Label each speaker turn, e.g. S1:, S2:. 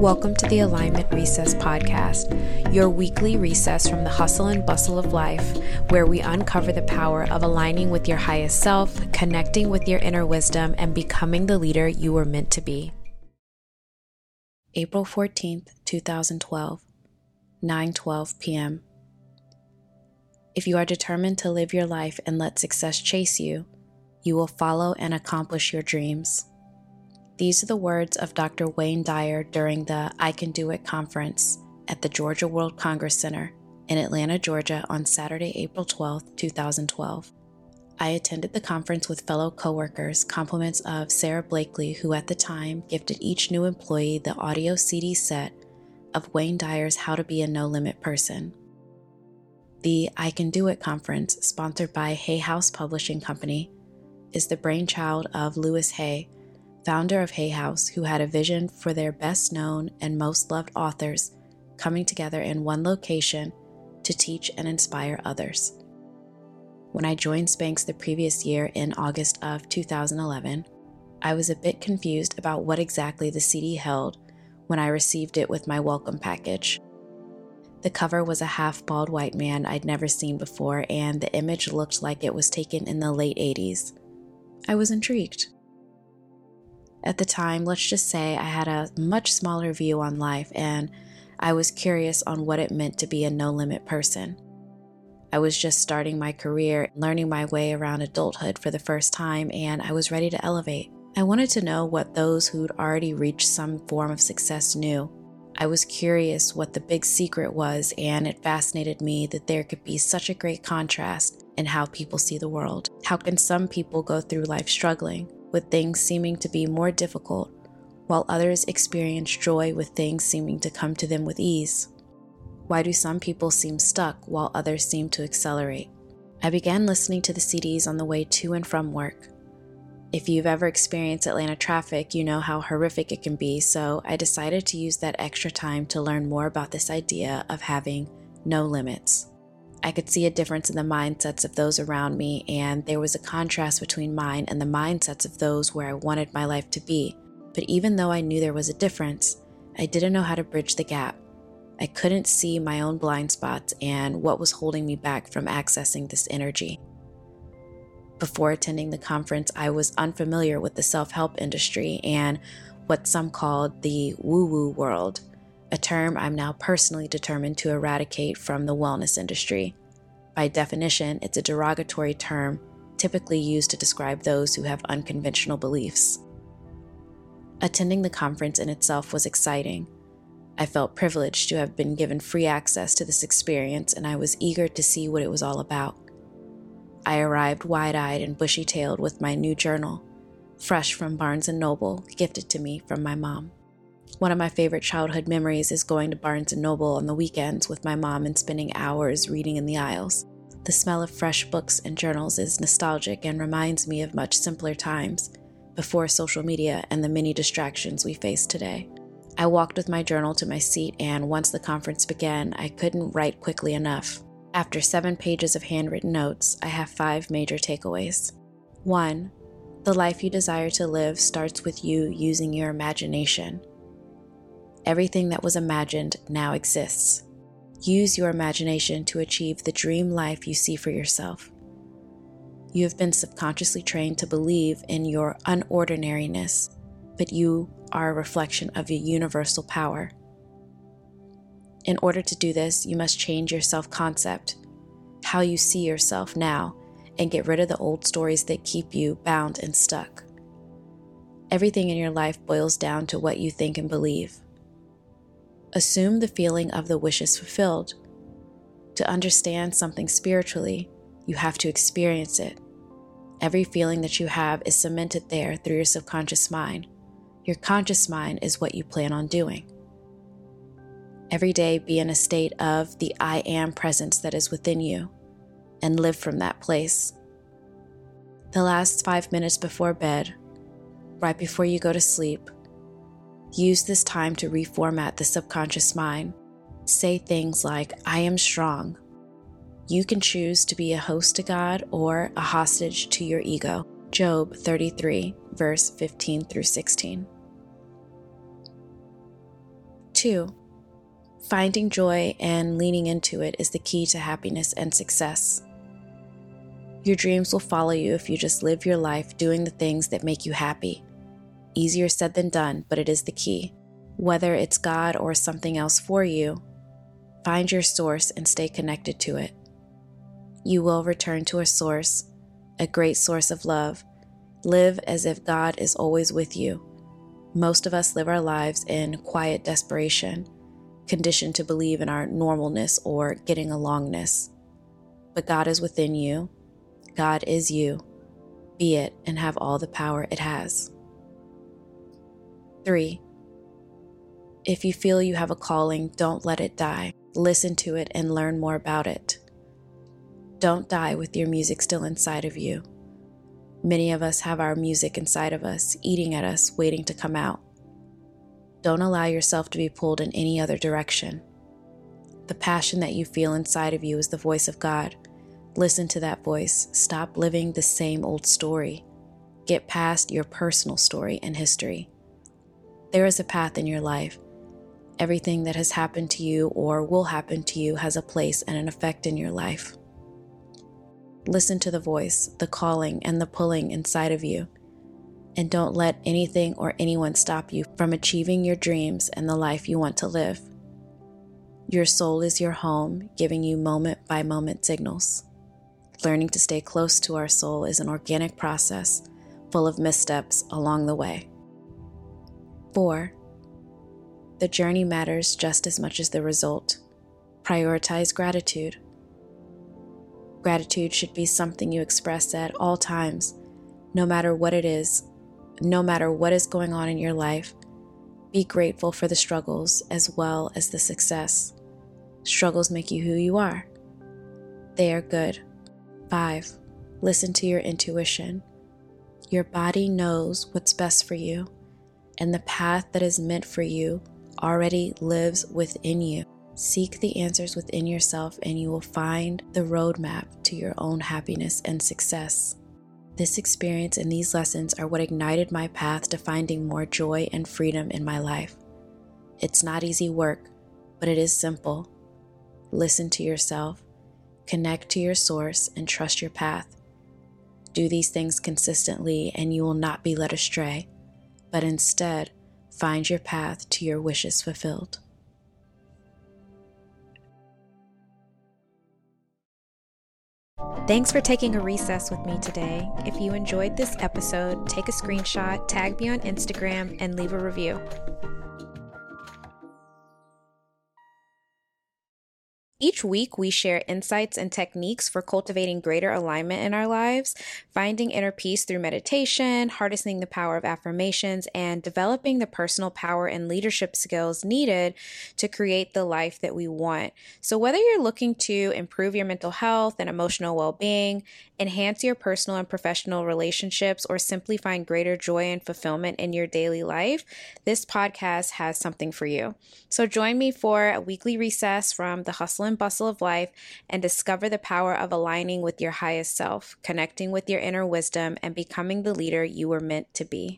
S1: Welcome to the Alignment Recess Podcast, your weekly recess from the hustle and bustle of life, where we uncover the power of aligning with your highest self, connecting with your inner wisdom, and becoming the leader you were meant to be. April 14th, 2012, 9:12 p.m. If you are determined to live your life and let success chase you, you will follow and accomplish your dreams. These are the words of Dr. Wayne Dyer during the I Can Do It conference at the Georgia World Congress Center in Atlanta, Georgia on Saturday, April 12, 2012. I attended the conference with fellow coworkers, compliments of Sara Blakely, who at the time gifted each new employee the audio CD set of Wayne Dyer's How to Be a No Limit Person. The I Can Do It conference, sponsored by Hay House Publishing Company, is the brainchild of Louise Hay, founder of Hay House, who had a vision for their best known and most loved authors coming together in one location to teach and inspire others. When I joined Spanx the previous year in August of 2011, I was a bit confused about what exactly the CD held when I received it with my welcome package. The cover was a half bald white man I'd never seen before, and the image looked like it was taken in the late 80s. I was intrigued. At the time, let's just say I had a much smaller view on life and I was curious on what it meant to be a no limit person. I was just starting my career, learning my way around adulthood for the first time, and I was ready to elevate. I wanted to know what those who'd already reached some form of success knew. I was curious what the big secret was, and it fascinated me that there could be such a great contrast in how people see the world. How can some people go through life struggling? With things seeming to be more difficult, while others experience joy with things seeming to come to them with ease? Why do some people seem stuck while others seem to accelerate? I began listening to the CDs on the way to and from work. If you've ever experienced Atlanta traffic, you know how horrific it can be, so I decided to use that extra time to learn more about this idea of having no limits. I could see a difference in the mindsets of those around me, and there was a contrast between mine and the mindsets of those where I wanted my life to be. But even though I knew there was a difference, I didn't know how to bridge the gap. I couldn't see my own blind spots and what was holding me back from accessing this energy. Before attending the conference, I was unfamiliar with the self help industry and what some called the woo woo world a term I'm now personally determined to eradicate from the wellness industry. By definition, it's a derogatory term typically used to describe those who have unconventional beliefs. Attending the conference in itself was exciting. I felt privileged to have been given free access to this experience, and I was eager to see what it was all about. I arrived wide eyed and bushy tailed with my new journal, fresh from Barnes & Noble, gifted to me from my mom. One of my favorite childhood memories is going to Barnes & Noble on the weekends with my mom and spending hours reading in the aisles. The smell of fresh books and journals is nostalgic and reminds me of much simpler times, before social media and the many distractions we face today. I walked with my journal to my seat, and once the conference began, I couldn't write quickly enough. After seven pages of handwritten notes, I have five major takeaways. 1. The life you desire to live starts with you using your imagination. Everything that was imagined now exists. Use your imagination to achieve the dream life you see for yourself. You have been subconsciously trained to believe in your unordinariness, but you are a reflection of your universal power. In order to do this, you must change your self concept, how you see yourself now, and get rid of the old stories that keep you bound and stuck. Everything in your life boils down to what you think and believe. Assume the feeling of the wishes fulfilled. To understand something spiritually, you have to experience it. Every feeling that you have is cemented there through your subconscious mind. Your conscious mind is what you plan on doing. Every day, be in a state of the I am presence that is within you and live from that place. The last five minutes before bed, right before you go to sleep, Use this time to reformat the subconscious mind. Say things like, I am strong. You can choose to be a host to God or a hostage to your ego. Job 33, verse 15 through 16. two, finding joy and leaning into it is the key to happiness and success. Your dreams will follow you if you just live your life doing the things that make you happy. Easier said than done, but it is the key. Whether it's God or something else for you, find your source and stay connected to it. You will return to a source, a great source of love. Live as if God is always with you. Most of us live our lives in quiet desperation, conditioned to believe in our normalness or getting alongness. But God is within you. God is you. Be it and have all the power it has. 3. If you feel you have a calling, don't let it die. Listen to it and learn more about it. Don't die with your music still inside of you. Many of us have our music inside of us, eating at us, waiting to come out. Don't allow yourself to be pulled in any other direction. The passion that you feel inside of you is the voice of God. Listen to that voice. Stop living the same old story. Get past your personal story and history. There is a path in your life, Everything that has happened to you or will happen to you has a place and an effect in your life. Listen to the voice, the calling, and the pulling inside of you. And don't let anything or anyone stop you from achieving your dreams and the life you want to live. Your soul is your home, giving you moment by moment signals. Learning to stay close to our soul is an organic process full of missteps along the way. 4. The journey matters just as much as the result. Prioritize gratitude. Gratitude should be something you express at all times, no matter what it is, no matter what is going on in your life. Be grateful for the struggles as well as the success. Struggles make you who you are. They are good. 5. Listen to your intuition. Your body knows what's best for you, and the path that is meant for you already lives within you. Seek the answers within yourself, and you will find the roadmap to your own happiness and success. This experience and these lessons are what ignited my path to finding more joy and freedom in my life. It's not easy work, but it is simple. Listen to yourself, connect to your source, and trust your path. Do these things consistently, and you will not be led astray, but instead, find your path to your wishes fulfilled.
S2: Thanks for taking a recess with me today. If you enjoyed this episode, take a screenshot, tag me on Instagram, and leave a review. Each week, we share insights and techniques for cultivating greater alignment in our lives, finding inner peace through meditation, harnessing the power of affirmations, and developing the personal power and leadership skills needed to create the life that we want. So, whether you're looking to improve your mental health and emotional well being, enhance your personal and professional relationships, or simply find greater joy and fulfillment in your daily life, this podcast has something for you. So, join me for a weekly recess from the Hustle and bustle of life and discover the power of aligning with your highest self, connecting with your inner wisdom, and becoming the leader you were meant to be.